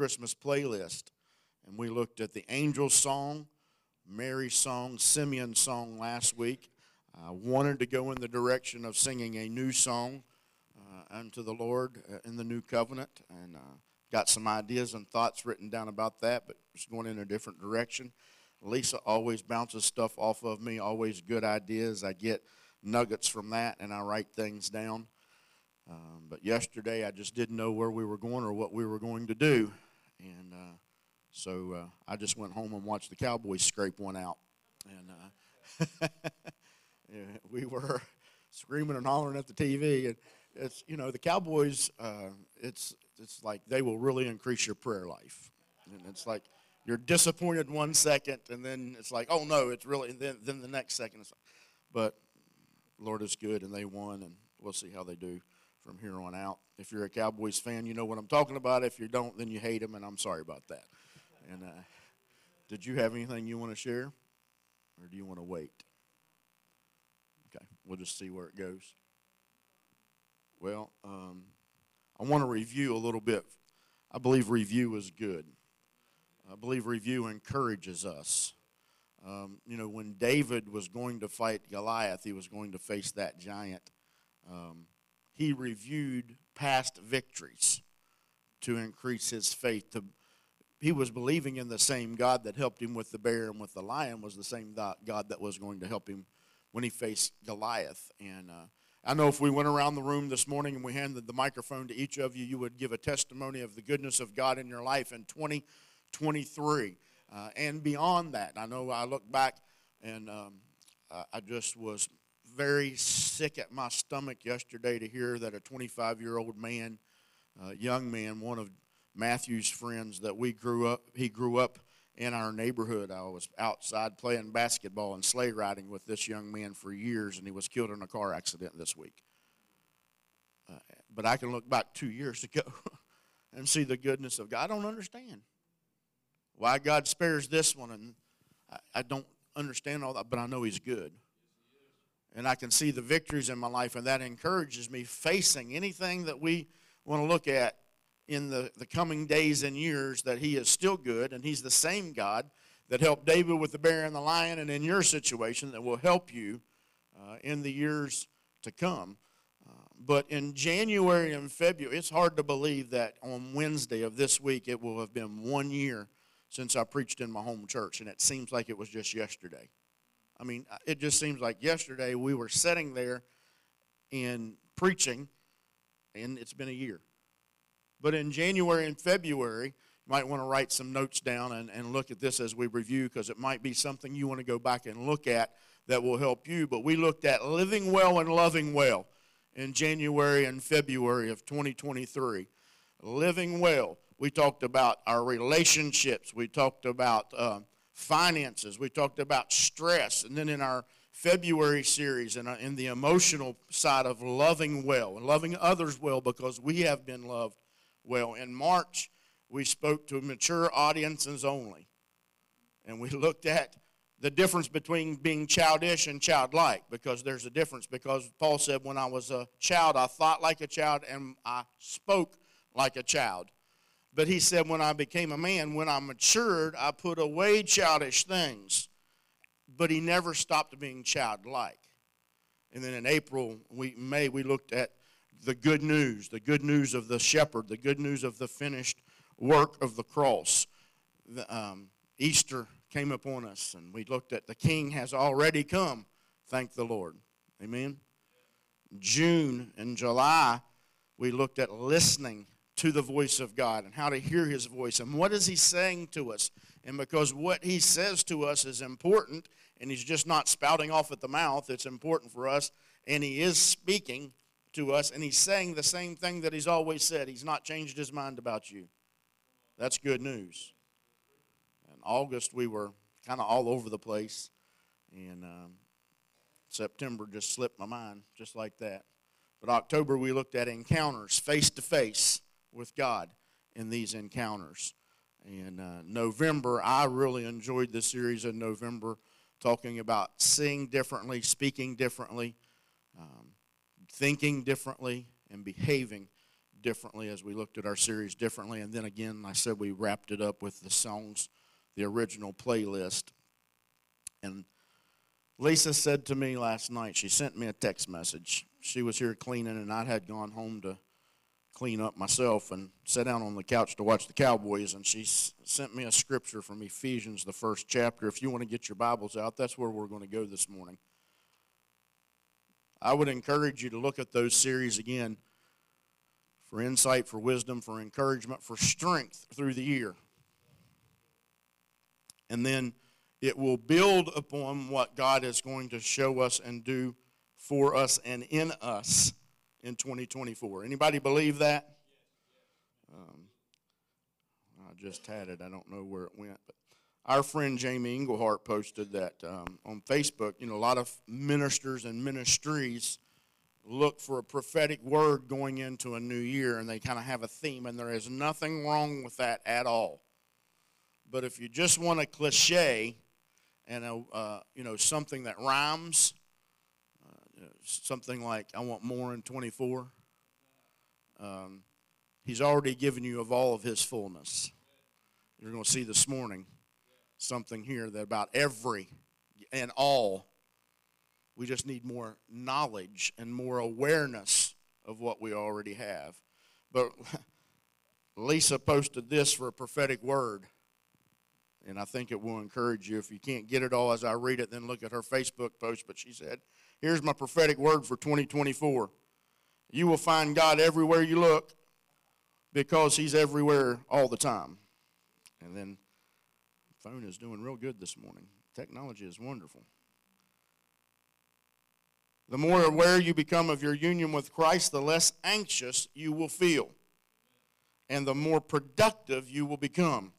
Christmas playlist, and we looked at the angel song, Mary's song, Simeon's song last week. I wanted to go in the direction of singing a new song uh, unto the Lord uh, in the new covenant, and uh, got some ideas and thoughts written down about that, but it's going in a different direction. Lisa always bounces stuff off of me, always good ideas. I get nuggets from that, and I write things down. Um, but yesterday, I just didn't know where we were going or what we were going to do, and uh, so uh, I just went home and watched the Cowboys scrape one out, and uh, yeah, we were screaming and hollering at the TV, and it's you know the Cowboys. Uh, it's it's like they will really increase your prayer life, and it's like you're disappointed one second, and then it's like, oh no, it's really. Then then the next second, it's like, but Lord is good, and they won, and we'll see how they do from here on out. If you're a Cowboys fan, you know what I'm talking about. If you don't, then you hate them, and I'm sorry about that. And uh, did you have anything you want to share, or do you want to wait? Okay, we'll just see where it goes. Well, um, I want to review a little bit. I believe review is good. I believe review encourages us. Um, you know, when David was going to fight Goliath, he was going to face that giant. Um, he reviewed past victories to increase his faith. To, he was believing in the same God that helped him with the bear and with the lion was the same God that was going to help him when he faced Goliath. And uh, I know if we went around the room this morning and we handed the microphone to each of you, you would give a testimony of the goodness of God in your life in 2023 uh, and beyond that. I know I look back and um, I just was very sick at my stomach yesterday to hear that a 25 year old man, uh, young man, one of Matthew's friends that we grew up, he grew up in our neighborhood. I was outside playing basketball and sleigh riding with this young man for years, and he was killed in a car accident this week. Uh, but I can look back two years ago and see the goodness of God. I don't understand why God spares this one, and I, I don't understand all that, but I know He's good and I can see the victories in my life, and that encourages me facing anything that we want to look at in the, the coming days and years that He is still good, and He's the same God that helped David with the bear and the lion, and in your situation that will help you uh, in the years to come. Uh, but in January and February, it's hard to believe that on Wednesday of this week it will have been one year since I preached in my home church, and it seems like it was just yesterday. I mean, it just seems like yesterday we were sitting there in preaching, and it's been a year. But in January and February, you might want to write some notes down and, and look at this as we review because it might be something you want to go back and look at that will help you. But we looked at living well and loving well in January and February of 2023. Living well. We talked about our relationships. We talked about um, finances. We talked about stress. And then in our February series, and uh, in the emotional side of loving well and loving others well because we have been loved well. In March, we spoke to mature audiences only. And we looked at the difference between being childish and childlike because there's a difference. Because Paul said, When I was a child, I thought like a child and I spoke like a child. But he said, when I became a man, when I matured, I put away childish things. But he never stopped being childlike. And then in April, we, May, we looked at the good news, the good news of the shepherd, the good news of the finished work of the cross. The, um, Easter came upon us, and we looked at the King has already come. Thank the Lord. Amen. June and July, we looked at listening to the voice of God and how to hear his voice and what is he saying to us. And because what he says to us is important and he's just not spouting off at the mouth, it's important for us and he is speaking to us and he's saying the same thing that he's always said. He's not changed his mind about you. That's good news. In August, we were kind of all over the place, and um, September just slipped my mind just like that. But October, we looked at encounters face to face with God in these encounters. And uh, November, I really enjoyed the series in November, talking about seeing differently, speaking differently, um, thinking differently, and behaving differently as we looked at our series differently. And then again, I said we wrapped it up with the songs, the original playlist. And Lisa said to me last night, she sent me a text message. She was here cleaning, and I had gone home to clean up myself and sat down on the couch to watch the Cowboys. And she sent me a scripture from Ephesians, the first chapter. If you want to get your Bibles out, that's where we're going to go this morning. I would encourage you to look at those series again for insight, for wisdom, for encouragement, for strength through the year. And then it will build upon what God is going to show us and do for us and in us in 2024. Anybody believe that? Um, I just had it. I don't know where it went, but our friend Jamie Englehart posted that um, on Facebook. You know, a lot of ministers and ministries look for a prophetic word going into a new year, and they kind of have a theme, and there is nothing wrong with that at all. But if you just want a cliche and a, uh, you know something that rhymes, something like "I want more in 24," um, He's already given you of all of His fullness. You're going to see this morning something here that about every and all we just need more knowledge and more awareness of what we already have. But Lisa posted this for a prophetic word. And I think it will encourage you. If you can't get it all as I read it, then look at her Facebook post. But she said, Here's my prophetic word for 2024. You will find God everywhere you look because He's everywhere all the time. And then phone is doing real good this morning. Technology is wonderful. The more aware you become of your union with Christ, the less anxious you will feel, and the more productive you will become.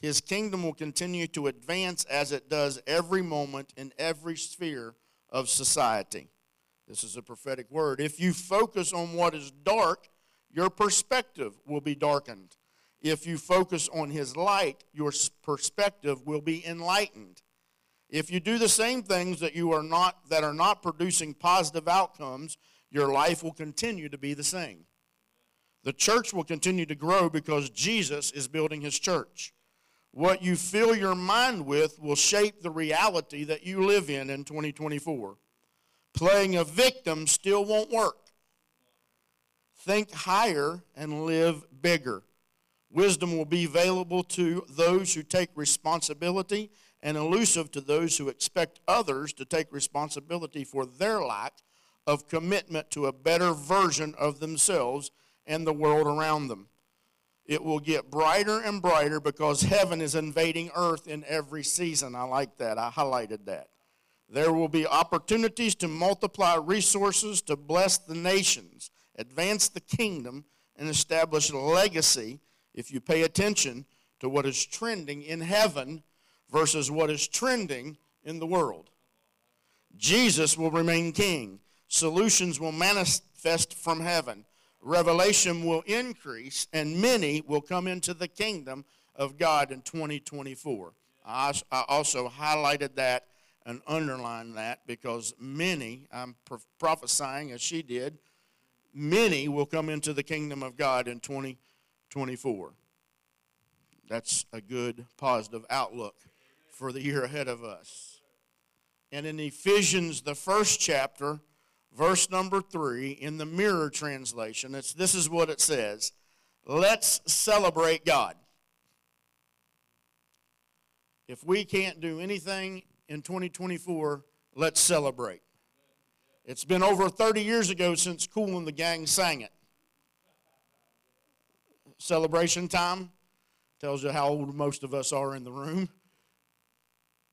His kingdom will continue to advance as it does every moment in every sphere of society. This is a prophetic word. If you focus on what is dark, your perspective will be darkened. If you focus on His light, your perspective will be enlightened. If you do the same things that you are not that are not producing positive outcomes, your life will continue to be the same. The church will continue to grow because Jesus is building his church. What you fill your mind with will shape the reality that you live in in 2024. Playing a victim still won't work. Think higher and live bigger. Wisdom will be available to those who take responsibility and elusive to those who expect others to take responsibility for their lack of commitment to a better version of themselves and the world around them. It will get brighter and brighter because heaven is invading earth in every season. I like that. I highlighted that. There will be opportunities to multiply resources to bless the nations, advance the kingdom, and establish a legacy if you pay attention to what is trending in heaven versus what is trending in the world. Jesus will remain king. Solutions will manifest from heaven. Revelation will increase, and many will come into the kingdom of God in 2024. I also highlighted that and underlined that because many, I'm prophesying as she did, many will come into the kingdom of God in 2024. That's a good, positive outlook for the year ahead of us. And in Ephesians, the first chapter, verse number three, in the mirror translation, it's, this is what it says Let's celebrate God. If we can't do anything in 2024, let's celebrate. It's been over 30 years ago since Kool and the Gang sang it. Celebration time tells you how old most of us are in the room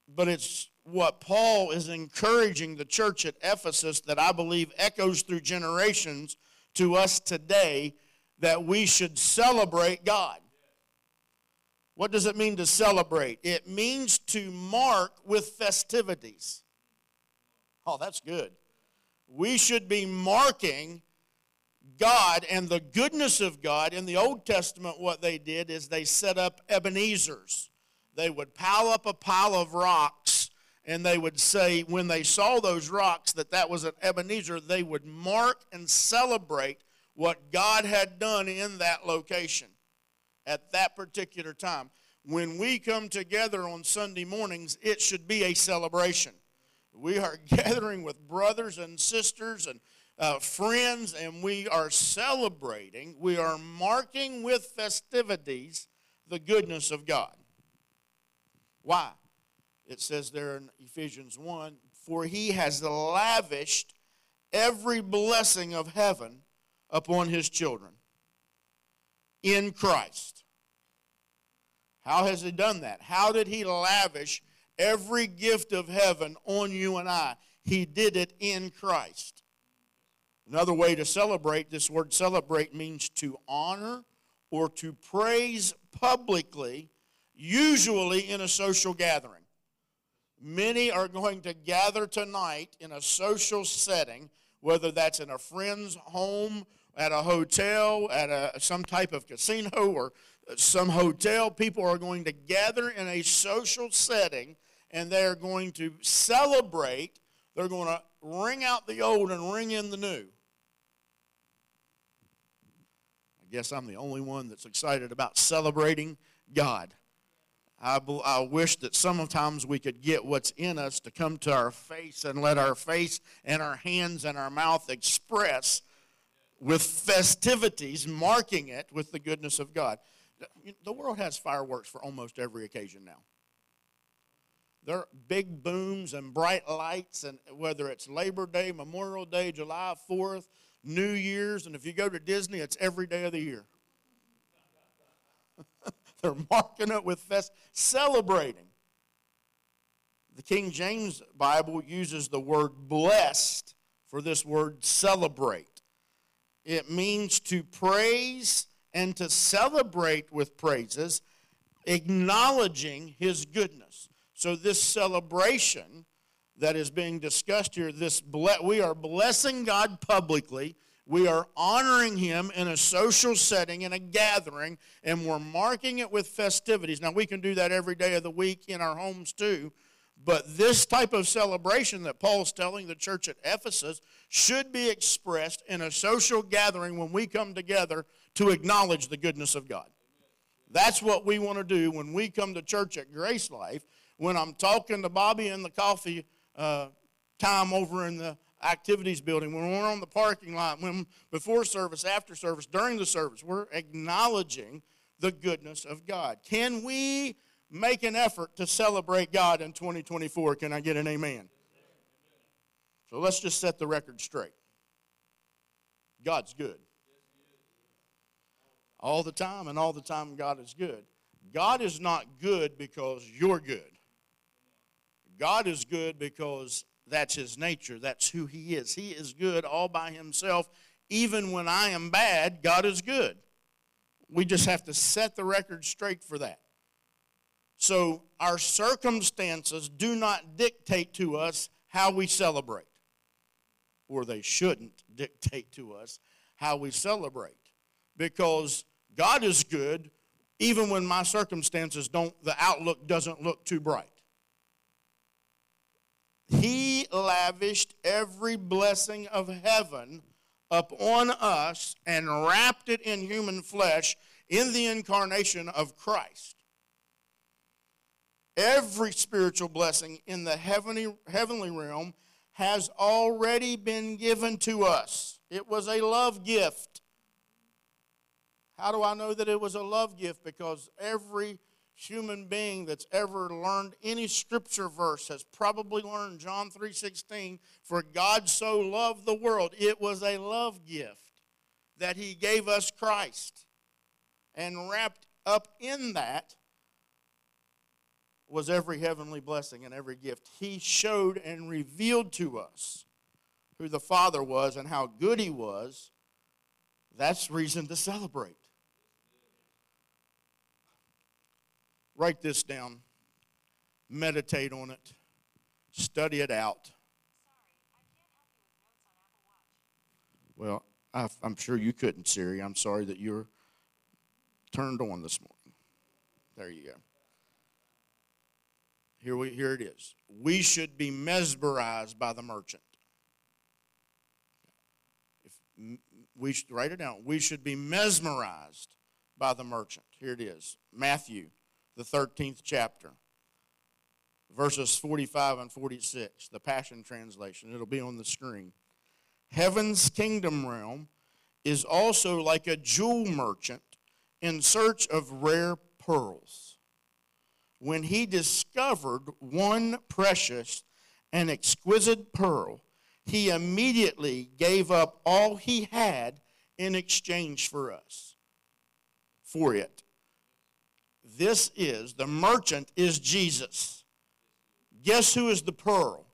but it's what Paul is encouraging the church at Ephesus that I believe echoes through generations to us today that we should celebrate God. What does it mean to celebrate? It means to mark with festivities. Oh, that's good. We should be marking God and the goodness of God. In the Old Testament, what they did is they set up Ebenezer's they would pile up a pile of rocks and they would say when they saw those rocks that that was an Ebenezer, they would mark and celebrate what God had done in that location at that particular time. When we come together on Sunday mornings, it should be a celebration. We are gathering with brothers and sisters and uh, friends, and we are celebrating, we are marking with festivities the goodness of God. Why? It says there in Ephesians 1 For he has lavished every blessing of heaven upon his children in Christ. How has he done that? How did he lavish every gift of heaven on you and I? He did it in Christ. Another way to celebrate, this word celebrate means to honor or to praise publicly, usually in a social gathering. Many are going to gather tonight in a social setting, whether that's in a friend's home, at a hotel, at a, some type of casino, or some hotel. People are going to gather in a social setting and they're going to celebrate. They're going to ring out the old and ring in the new. I guess I'm the only one that's excited about celebrating God. I, I wish that sometimes we could get what's in us to come to our face and let our face and our hands and our mouth express with festivities, marking it with the goodness of God. The world has fireworks for almost every occasion now. There are big booms and bright lights, and whether it's Labor Day, Memorial Day, July 4th, New Year's, and if you go to Disney, it's every day of the year. They're marking it with fest, celebrating. The King James Bible uses the word blessed for this word celebrate. It means to praise and to celebrate with praises, acknowledging his goodness. So, this celebration that is being discussed here, this ble- we are blessing God publicly. We are honoring him in a social setting, in a gathering, and we're marking it with festivities. Now, we can do that every day of the week in our homes too, but this type of celebration that Paul's telling the church at Ephesus should be expressed in a social gathering when we come together to acknowledge the goodness of God. That's what we want to do when we come to church at Grace Life. When I'm talking to Bobby in the coffee uh, time over in the activities building, when we're on the parking lot, when before service, after service, during the service, we're acknowledging the goodness of God. Can we make an effort to celebrate God in 2024. Can I get an amen? So let's just set the record straight. God's good. All the time, and all the time, God is good. God is not good because you're good. God is good because that's His nature, that's who He is. He is good all by Himself. Even when I am bad, God is good. We just have to set the record straight for that. So our circumstances do not dictate to us how we celebrate, or they shouldn't dictate to us how we celebrate. Because God is good even when my circumstances don't, the outlook doesn't look too bright. He lavished every blessing of heaven upon us and wrapped it in human flesh in the incarnation of Christ every spiritual blessing in the heavenly, heavenly realm has already been given to us. It was a love gift. How do I know that it was a love gift? Because every human being that's ever learned any scripture verse has probably learned John 3:16 for God so loved the world it was a love gift that he gave us Christ and wrapped up in that was every heavenly blessing and every gift. He showed and revealed to us who the Father was and how good He was. That's reason to celebrate. Write this down, meditate on it, study it out. Well, I'm sure you couldn't, Siri. I'm sorry that you're turned on this morning. There you go. Here, we, here it is. We should be mesmerized by the merchant. If we should write it down. We should be mesmerized by the merchant. Here it is. Matthew, the 13th chapter. Verses 45 and 46, the Passion Translation. It'll be on the screen. Heaven's kingdom realm is also like a jewel merchant in search of rare pearls. When he discovered one precious and exquisite pearl, he immediately gave up all he had in exchange for us, for it. This is, the merchant is Jesus. Guess who is the pearl?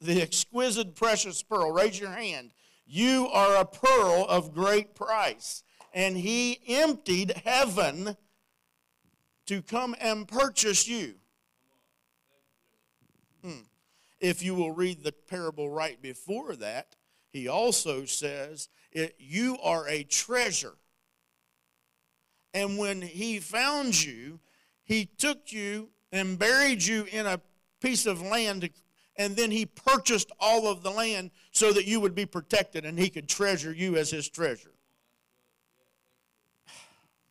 The exquisite, precious pearl. Raise your hand. You are a pearl of great price. And he emptied heaven to come and purchase you. Hmm. If you will read the parable right before that, he also says, You are a treasure. And when he found you, he took you and buried you in a piece of land and then he purchased all of the land so that you would be protected and he could treasure you as his treasure.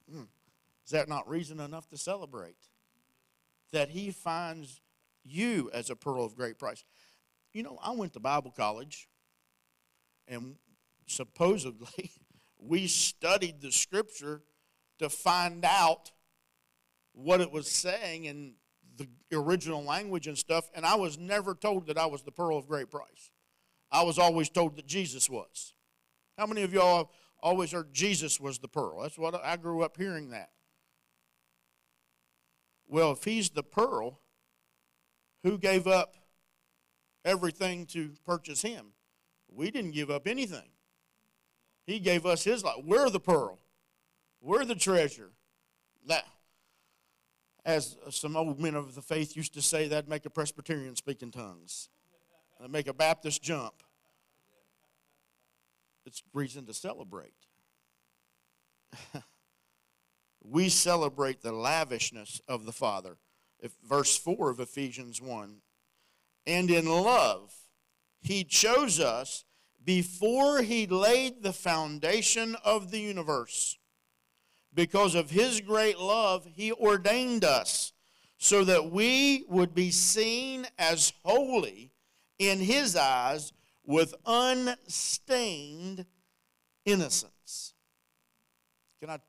Is that not reason enough to celebrate? That he finds you as a pearl of great price. You know, I went to Bible college, and supposedly we studied the scripture to find out what it was saying in the original language and stuff, and I was never told that I was the pearl of great price. I was always told that Jesus was. How many of y'all always heard Jesus was the pearl? That's what I grew up hearing that. Well, if he's the pearl, who gave up everything to purchase him? We didn't give up anything. He gave us his life. We're the pearl. We're the treasure. That as some old men of the faith used to say, that'd make a Presbyterian speak in tongues. That'd make a Baptist jump. It's reason to celebrate. we celebrate the lavishness of the Father. If verse 4 of Ephesians 1. And in love, he chose us before he laid the foundation of the universe because of his great love, he ordained us so that we would be seen as holy in his eyes with unstained innocence. Can I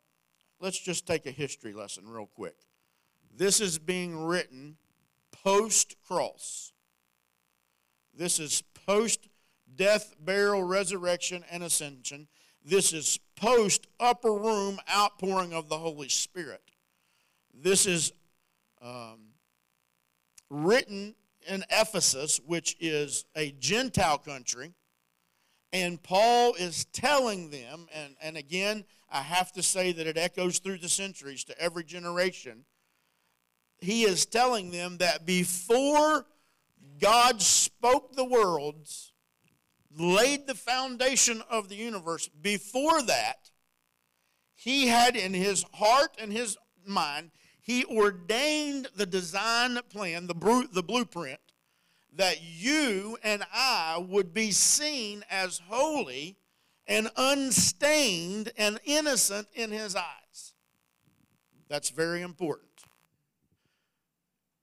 let's just take a history lesson real quick. This is being written post cross. This is post death, burial, resurrection, and ascension. This is post upper room outpouring of the Holy Spirit. This is um, written in Ephesus, which is a Gentile country. And Paul is telling them, and, and again, I have to say that it echoes through the centuries to every generation. He is telling them that before God spoke the worlds, laid the foundation of the universe, before that, he had in his heart and his mind, he ordained the design plan, the, the blueprint, that you and I would be seen as holy and unstained and innocent in his eyes. That's very important.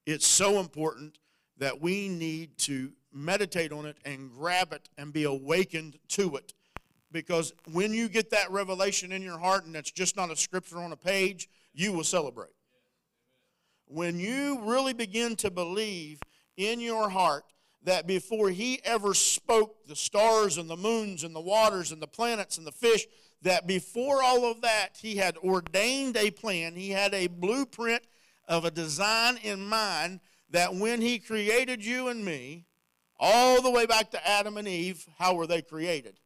It's so important that we need to meditate on it and grab it and be awakened to it. Because when you get that revelation in your heart and it's just not a scripture on a page, you will celebrate. When you really begin to believe in your heart that before he ever spoke the stars and the moons and the waters and the planets and the fish, that before all of that, he had ordained a plan, he had a blueprint of a design in mind that when he created you and me, all the way back to Adam and Eve, how were they created?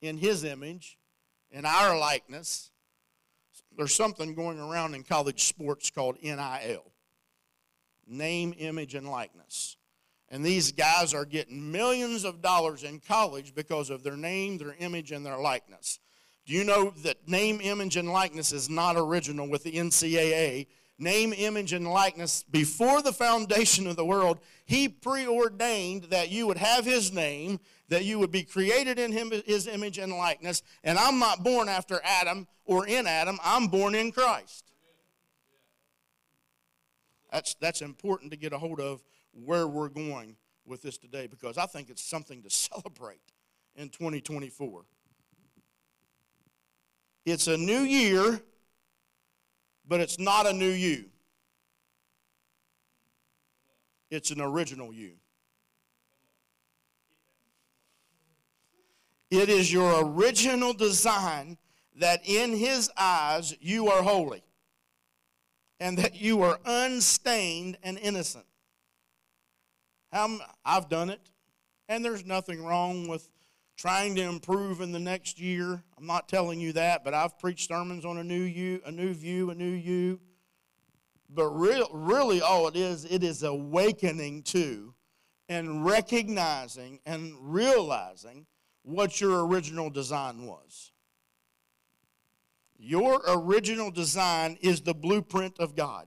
In his image, in our likeness. There's something going around in college sports called NIL name, image, and likeness. And these guys are getting millions of dollars in college because of their name, their image, and their likeness. Do you know that name, image, and likeness is not original with the NCAA? Name, image, and likeness before the foundation of the world. He preordained that you would have his name, that you would be created in him, his image and likeness. And I'm not born after Adam or in Adam, I'm born in Christ. That's, that's important to get a hold of where we're going with this today because I think it's something to celebrate in 2024. It's a new year, but it's not a new you. It's an original you. It is your original design that in His eyes you are holy and that you are unstained and innocent. I've done it, and there's nothing wrong with trying to improve in the next year. I'm not telling you that, but I've preached sermons on a new you, a new view, a new you. But real, really, all it is, it is awakening to and recognizing and realizing what your original design was. Your original design is the blueprint of God,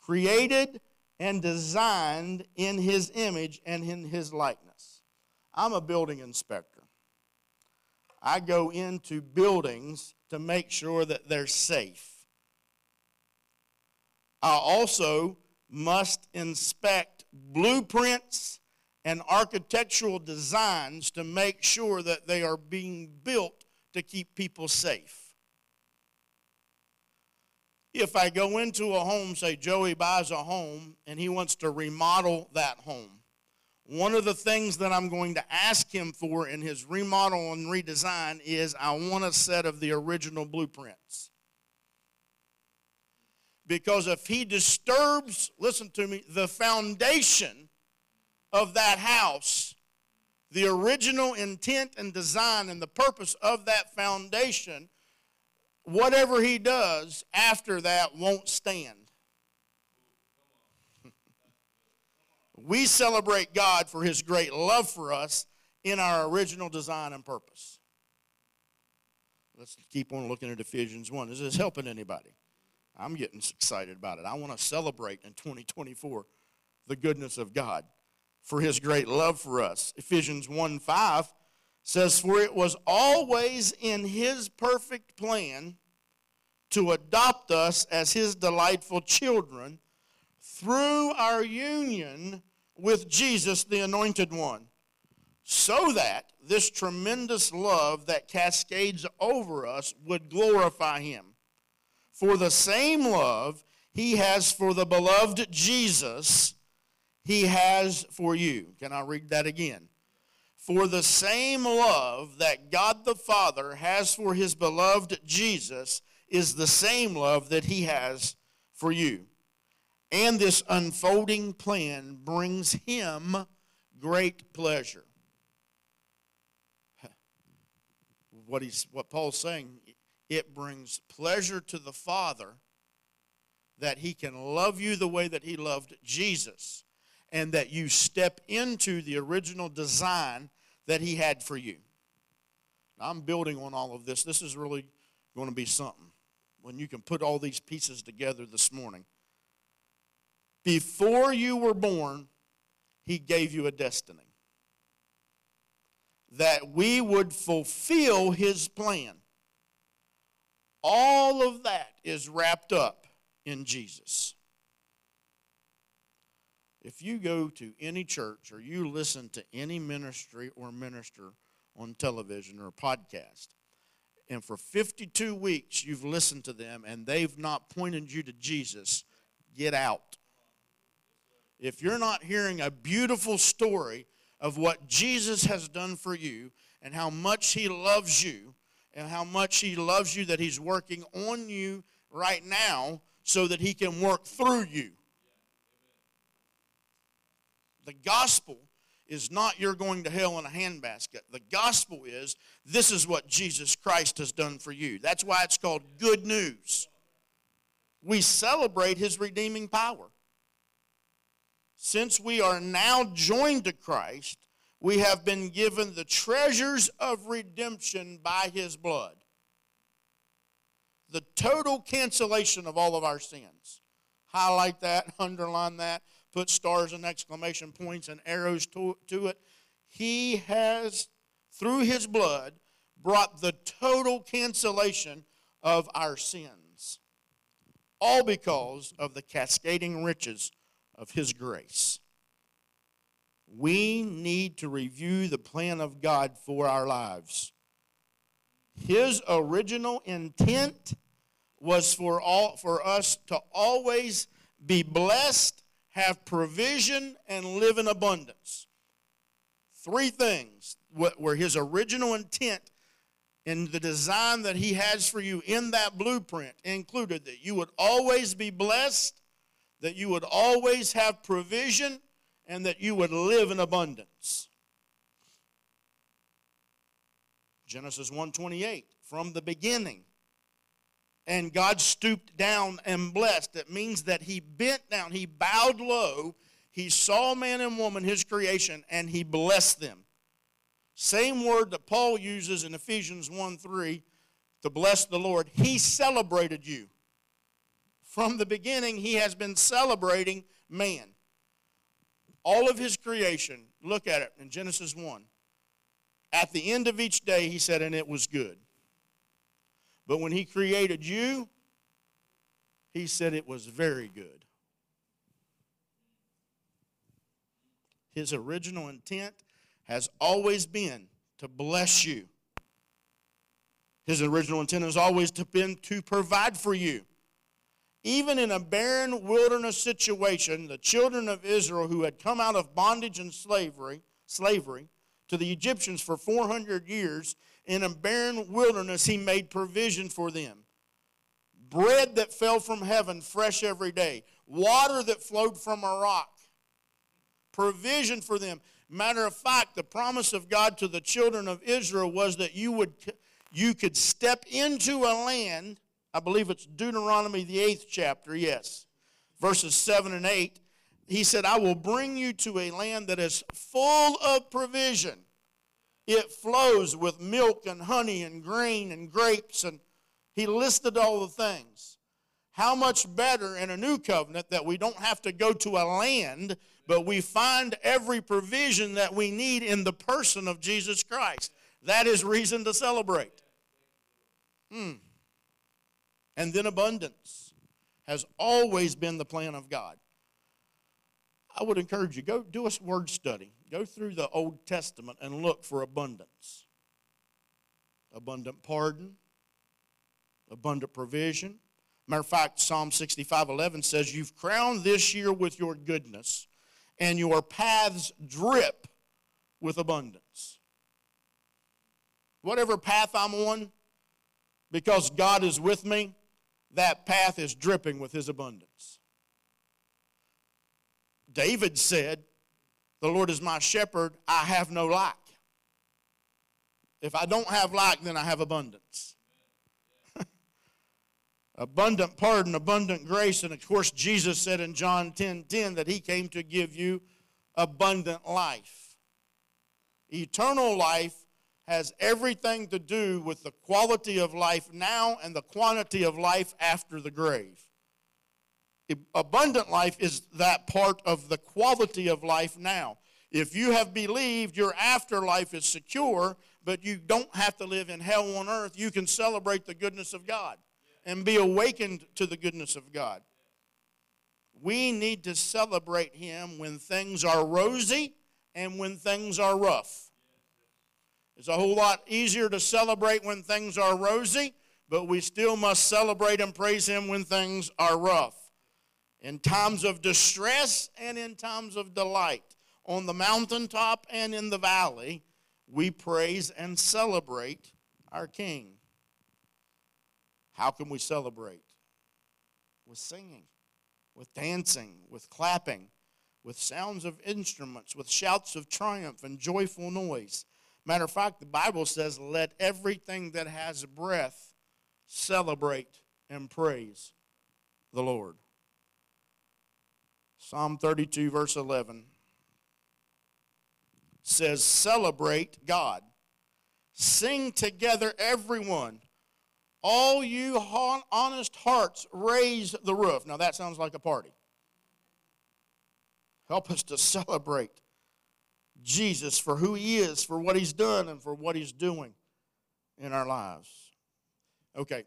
created and designed in His image and in His likeness. I'm a building inspector. I go into buildings to make sure that they're safe. I also must inspect blueprints and architectural designs to make sure that they are being built to keep people safe. If I go into a home, say Joey buys a home and he wants to remodel that home, one of the things that I'm going to ask him for in his remodel and redesign is I want a set of the original blueprints. Because if he disturbs, listen to me, the foundation of that house, the original intent and design and the purpose of that foundation, whatever he does after that won't stand. We celebrate God for his great love for us in our original design and purpose. Let's keep on looking at Ephesians 1. Is this helping anybody? I'm getting excited about it. I want to celebrate in 2024 the goodness of God for his great love for us. Ephesians 1 5 says, For it was always in his perfect plan to adopt us as his delightful children through our union with Jesus, the Anointed One, so that this tremendous love that cascades over us would glorify him. For the same love he has for the beloved Jesus he has for you. Can I read that again? For the same love that God the Father has for his beloved Jesus is the same love that he has for you. And this unfolding plan brings him great pleasure. What, he's, what Paul's saying, it brings pleasure to the Father that he can love you the way that he loved Jesus and that you step into the original design that He had for you. I'm building on all of this. This is really going to be something when you can put all these pieces together this morning. Before you were born, He gave you a destiny. That we would fulfill His plan. All of that is wrapped up in Jesus. If you go to any church or you listen to any ministry or minister on television or podcast, and for 52 weeks you've listened to them and they've not pointed you to Jesus, get out. If you're not hearing a beautiful story of what Jesus has done for you and how much he loves you and how much he loves you that he's working on you right now so that he can work through you the gospel is not you're going to hell in a handbasket. The gospel is this is what Jesus Christ has done for you. That's why it's called good news. We celebrate his redeeming power. Since we are now joined to Christ, we have been given the treasures of redemption by his blood. the total cancellation of all of our sins. Highlight that, underline that, put stars and exclamation points and arrows to, to it. He has, through his blood, brought the total cancellation of our sins. All because of the cascading riches of his grace. We need to review the plan of God for our lives. His original intent was for all for us to always be blessed, have provision, and live in abundance. Three things were his original intent and the design that he has for you in that blueprint included that you would always be blessed, that you would always have provision, and that you would live in abundance. Genesis 1:28 from the beginning and God stooped down and blessed. It means that he bent down, he bowed low, he saw man and woman, his creation, and he blessed them. Same word that Paul uses in Ephesians 1 3 to bless the Lord. He celebrated you. From the beginning, he has been celebrating man. All of his creation, look at it in Genesis 1. At the end of each day, he said, and it was good. But when he created you, he said it was very good. His original intent has always been to bless you. His original intent has always been to provide for you. Even in a barren wilderness situation, the children of Israel who had come out of bondage and slavery, slavery to the Egyptians for 400 years, in a barren wilderness, he made provision for them. Bread that fell from heaven fresh every day, water that flowed from a rock, provision for them. Matter of fact, the promise of God to the children of Israel was that you would you could step into a land, I believe it's Deuteronomy the 8th chapter, yes. Verses 7 and 8. He said, "I will bring you to a land that is full of provision." It flows with milk and honey and grain and grapes, and he listed all the things. How much better in a new covenant that we don't have to go to a land, but we find every provision that we need in the person of Jesus Christ. That is reason to celebrate. Hmm. And then abundance has always been the plan of God. I would encourage you go do a word study. Go through the Old Testament and look for abundance. Abundant pardon, abundant provision. Matter of fact, Psalm 65 11 says, You've crowned this year with your goodness, and your paths drip with abundance. Whatever path I'm on, because God is with me, that path is dripping with His abundance. David said, The Lord is my shepherd, I have no lack. If I don't have lack, then I have abundance. abundant pardon, abundant grace, and of course, Jesus said in John 10 10 that He came to give you abundant life. Eternal life has everything to do with the quality of life now and the quantity of life after the grave abundant life is that part of the quality of life now. If you have believed your afterlife is secure, but you don't have to live in hell on earth, you can celebrate the goodness of God and be awakened to the goodness of God. We need to celebrate Him when things are rosy and when things are rough. It's a whole lot easier to celebrate when things are rosy, but we still must celebrate and praise Him when things are rough in times of distress and in times of delight. On the mountaintop and in the valley, we praise and celebrate our King. How can we celebrate? With singing, with dancing, with clapping, with sounds of instruments, with shouts of triumph and joyful noise. Matter of fact, the Bible says, Let everything that has breath celebrate and praise the Lord. Psalm 32, verse 11 says, Celebrate God. Sing together, everyone. All you honest hearts, raise the roof. Now that sounds like a party. Help us to celebrate Jesus for who he is, for what he's done, and for what he's doing in our lives. Okay,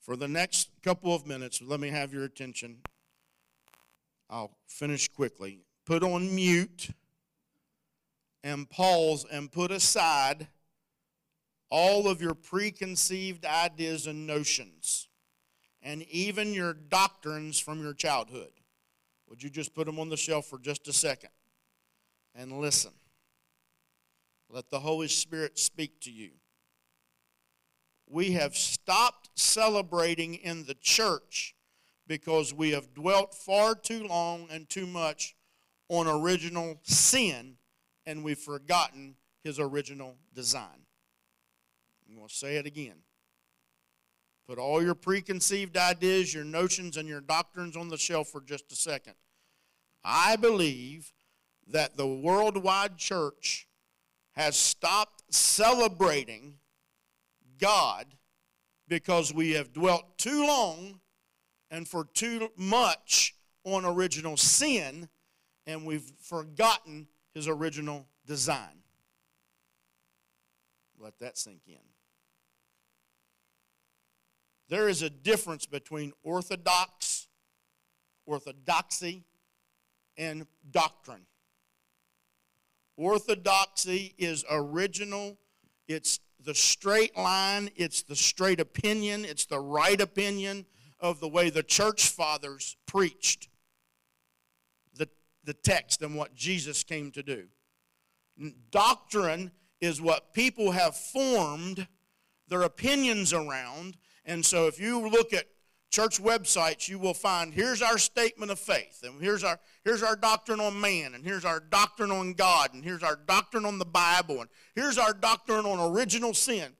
for the next couple of minutes, let me have your attention. I'll finish quickly. Put on mute and pause and put aside all of your preconceived ideas and notions, and even your doctrines from your childhood. Would you just put them on the shelf for just a second and listen? Let the Holy Spirit speak to you. We have stopped celebrating in the church because we have dwelt far too long and too much on original sin and we've forgotten his original design. I'm going to say it again. Put all your preconceived ideas, your notions, and your doctrines on the shelf for just a second. I believe that the worldwide church has stopped celebrating God because we have dwelt too long and for too much on original sin and we've forgotten his original design. Let that sink in. There is a difference between orthodox, orthodoxy, and doctrine. Orthodoxy is original, it's the straight line, it's the straight opinion, it's the right opinion of the way the church fathers preached the, the text and what Jesus came to do. Doctrine is what people have formed their opinions around. And so if you look at church websites, you will find here's our statement of faith, and here's our, here's our doctrine on man, and here's our doctrine on God, and here's our doctrine on the Bible, and here's our doctrine on original sin.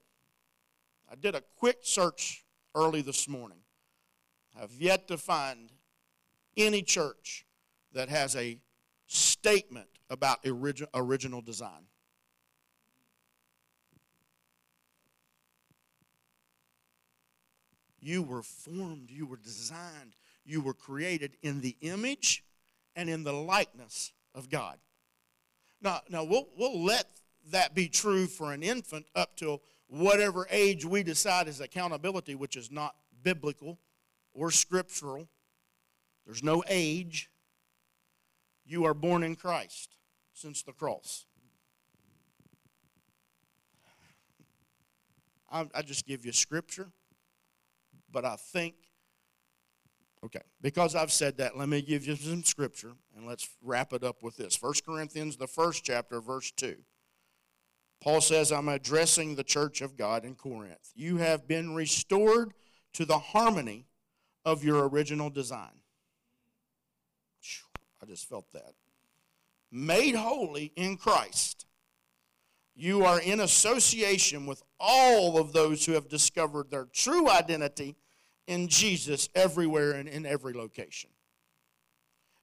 I did a quick search early this morning. I've yet to find any church that has a statement about original design. You were formed, you were designed, you were created in the image and in the likeness of God. Now, now we'll, we'll let that be true for an infant up till whatever age we decide is accountability, which is not biblical or scriptural. There's no age. You are born in Christ since the cross. I, I just give you scripture but I think, okay, because I've said that, let me give you some scripture and let's wrap it up with this. 1 Corinthians, the first chapter, verse 2. Paul says, I'm addressing the church of God in Corinth. You have been restored to the harmony of your original design. I just felt that. Made holy in Christ. You are in association with all of those who have discovered their true identity in Jesus everywhere and in every location.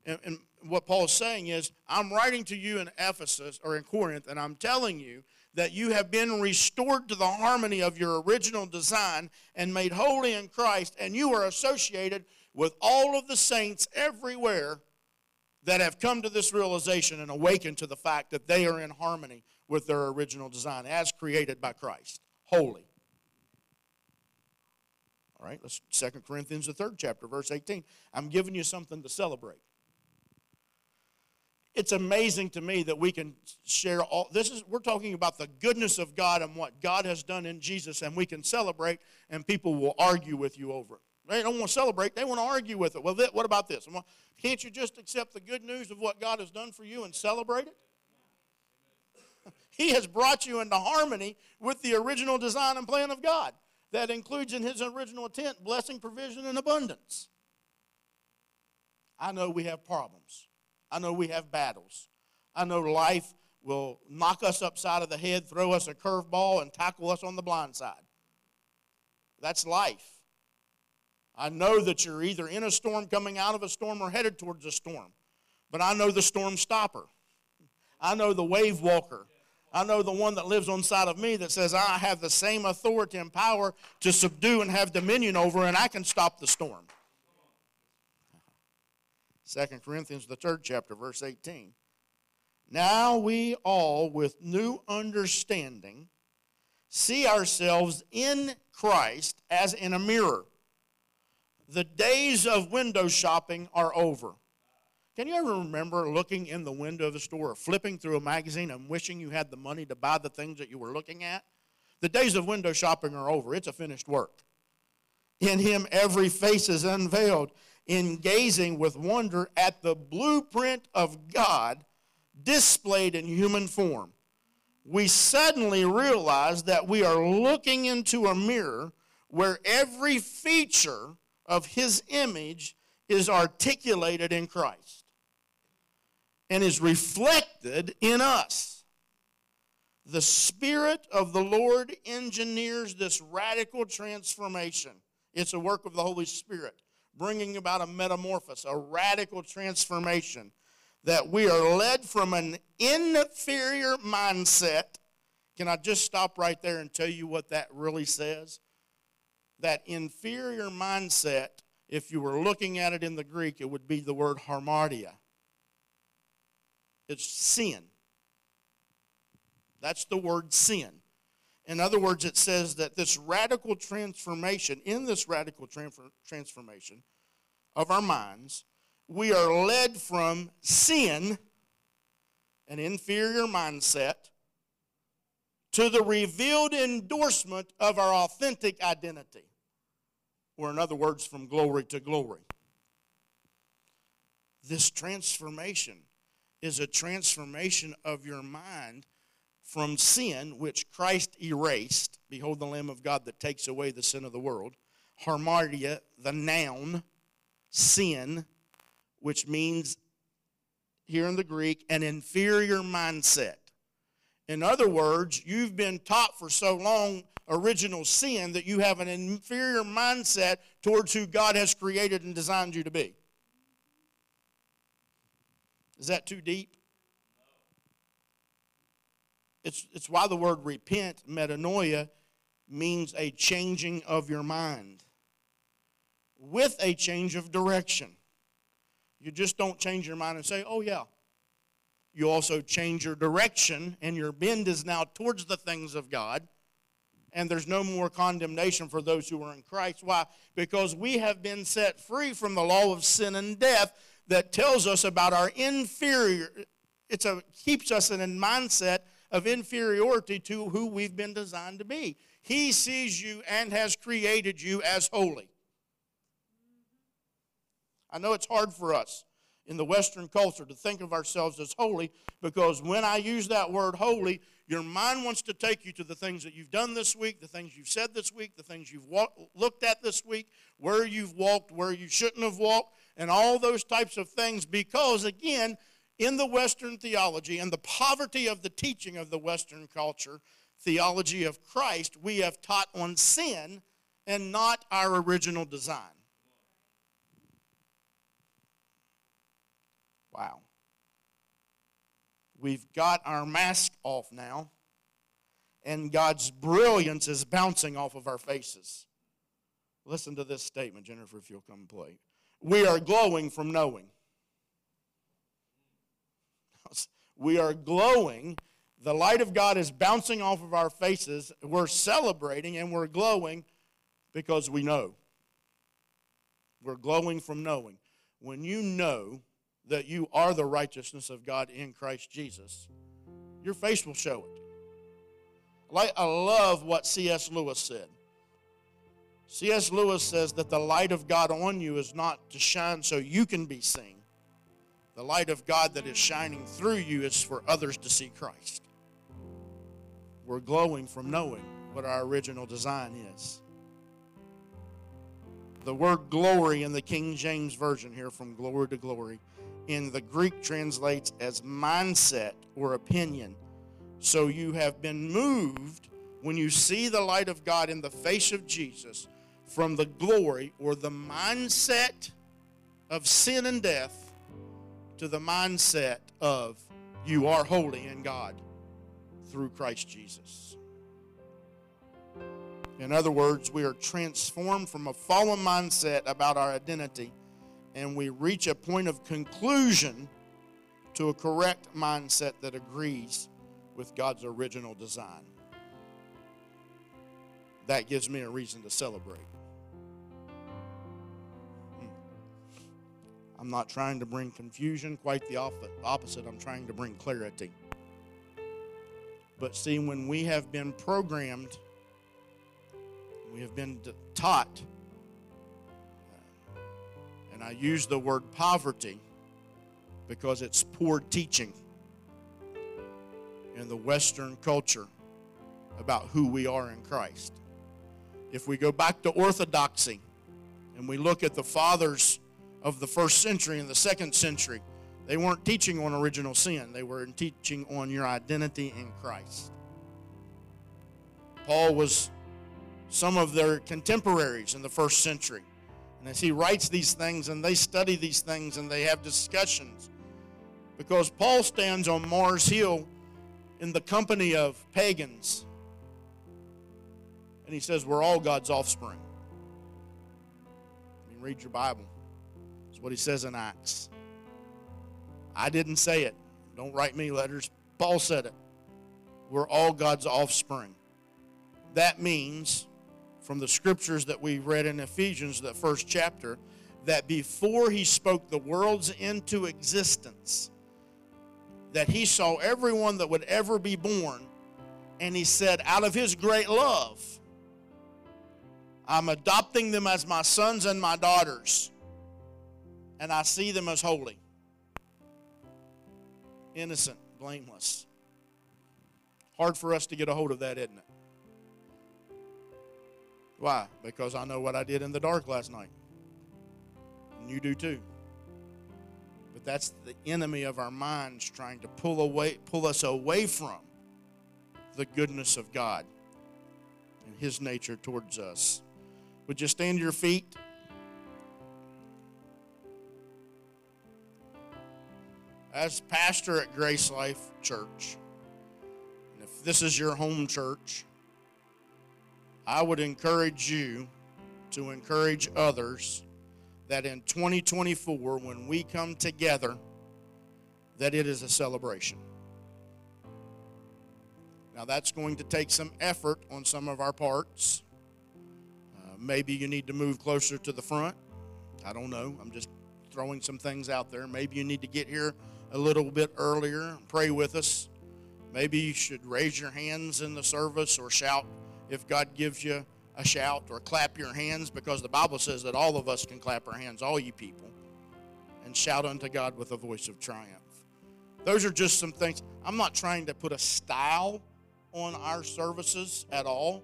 And, and what Paul is saying is, I'm writing to you in Ephesus or in Corinth, and I'm telling you that you have been restored to the harmony of your original design and made holy in Christ, and you are associated with all of the saints everywhere that have come to this realization and awakened to the fact that they are in harmony with their original design as created by Christ. Holy. All right, let's Second Corinthians, the third chapter, verse 18. I'm giving you something to celebrate. It's amazing to me that we can share all this is we're talking about the goodness of God and what God has done in Jesus, and we can celebrate, and people will argue with you over it. They don't want to celebrate, they want to argue with it. Well, what about this? Can't you just accept the good news of what God has done for you and celebrate it? He has brought you into harmony with the original design and plan of God that includes in his original intent blessing, provision, and abundance. I know we have problems. I know we have battles. I know life will knock us upside of the head, throw us a curveball, and tackle us on the blind side. That's life. I know that you're either in a storm, coming out of a storm, or headed towards a storm. But I know the storm stopper. I know the wave walker. I know the one that lives on side of me that says I have the same authority and power to subdue and have dominion over, and I can stop the storm. 2 Corinthians, the third chapter, verse 18. Now we all, with new understanding, see ourselves in Christ as in a mirror. The days of window shopping are over. Can you ever remember looking in the window of the store or flipping through a magazine and wishing you had the money to buy the things that you were looking at? The days of window shopping are over. It's a finished work. In him, every face is unveiled, in gazing with wonder at the blueprint of God displayed in human form. We suddenly realize that we are looking into a mirror where every feature of his image is articulated in Christ and is reflected in us. The Spirit of the Lord engineers this radical transformation. It's a work of the Holy Spirit, bringing about a metamorphosis, a radical transformation that we are led from an inferior mindset. Can I just stop right there and tell you what that really says? That inferior mindset, if you were looking at it in the Greek, it would be the word hamartia. It's sin. That's the word sin. In other words, it says that this radical transformation, in this radical transformation of our minds, we are led from sin, an inferior mindset, to the revealed endorsement of our authentic identity. Or, in other words, from glory to glory. This transformation is a transformation of your mind from sin, which Christ erased. Behold, the Lamb of God that takes away the sin of the world. Hamartia, the noun, sin, which means here in the Greek, an inferior mindset. In other words, you've been taught for so long original sin that you have an inferior mindset towards who God has created and designed you to be. Is that too deep? It's, it's why the word repent, metanoia, means a changing of your mind with a change of direction. You just don't change your mind and say, oh, yeah. You also change your direction, and your bend is now towards the things of God. And there's no more condemnation for those who are in Christ. Why? Because we have been set free from the law of sin and death that tells us about our inferior, it's a, keeps us in a mindset of inferiority to who we've been designed to be. He sees you and has created you as holy. I know it's hard for us in the Western culture to think of ourselves as holy because when I use that word holy, your mind wants to take you to the things that you've done this week, the things you've said this week, the things you've looked at this week, where you've walked, where you shouldn't have walked, and all those types of things because, again, in the Western theology and the poverty of the teaching of the Western culture, theology of Christ, we have taught on sin and not our original design. Wow. We've got our mask off now, and God's brilliance is bouncing off of our faces. Listen to this statement, Jennifer, if you'll come play we are glowing from knowing. We are glowing. The light of God is bouncing off of our faces. We're celebrating and we're glowing because we know. We're glowing from knowing. When you know that you are the righteousness of God in Christ Jesus, your face will show it. I love what C.S. Lewis said. C.S. Lewis says that the light of God on you is not to shine so you can be seen. The light of God that is shining through you is for others to see Christ. We're glowing from knowing what our original design is. The word glory in the King James Version here, from glory to glory, in the Greek translates as mindset or opinion. So you have been moved when you see the light of God in the face of Jesus from the glory or the mindset of sin and death to the mindset of you are holy in God. through Christ Jesus. In other words, we are transformed from a fallen mindset about our identity and we reach a point of conclusion to a correct mindset that agrees with God's original design. That gives me a reason to celebrate. I'm not trying to bring confusion, quite the opposite. I'm trying to bring clarity. But see, when we have been programmed, we have been taught, uh, and I use the word poverty because it's poor teaching in the Western culture about who we are in Christ. If we go back to orthodoxy and we look at the fathers of the first century and the second century, they weren't teaching on original sin, they were teaching on your identity in Christ. Paul was some of their contemporaries in the first century. And as he writes these things and they study these things and they have discussions, because Paul stands on Mars Hill in the company of pagans. And he says, We're all God's offspring. I mean, read your Bible. What he says in Acts. I didn't say it. Don't write me letters. Paul said it. We're all God's offspring. That means, from the scriptures that we read in Ephesians, that first chapter, that before he spoke the worlds into existence, that he saw everyone that would ever be born, and he said, out of his great love, I'm adopting them as my sons and my daughters, and I see them as holy innocent, blameless. Hard for us to get a hold of that, isn't it? Why? Because I know what I did in the dark last night. And you do too. But that's the enemy of our minds trying to pull away pull us away from the goodness of God and his nature towards us. Would you stand to your feet? As pastor at Grace Life Church, and if this is your home church, I would encourage you to encourage others that in 2024, when we come together, that it is a celebration. Now, that's going to take some effort on some of our parts. Uh, maybe you need to move closer to the front. I don't know. I'm just throwing some things out there. Maybe you need to get here a little bit earlier, pray with us. Maybe you should raise your hands in the service or shout if God gives you a shout or clap your hands because the Bible says that all of us can clap our hands, all you people, and shout unto God with a voice of triumph. Those are just some things. I'm not trying to put a style on our services at all,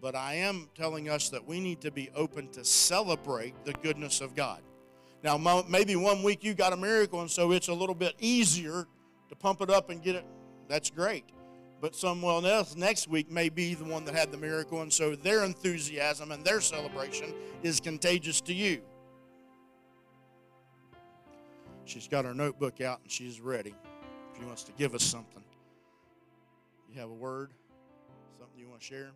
but I am telling us that we need to be open to celebrate the goodness of God. Now, maybe one week you got a miracle, and so it's a little bit easier to pump it up and get it. That's great. But someone else next week may be the one that had the miracle, and so their enthusiasm and their celebration is contagious to you. She's got her notebook out and she's ready. If She wants to give us something. You have a word? Something you want to share?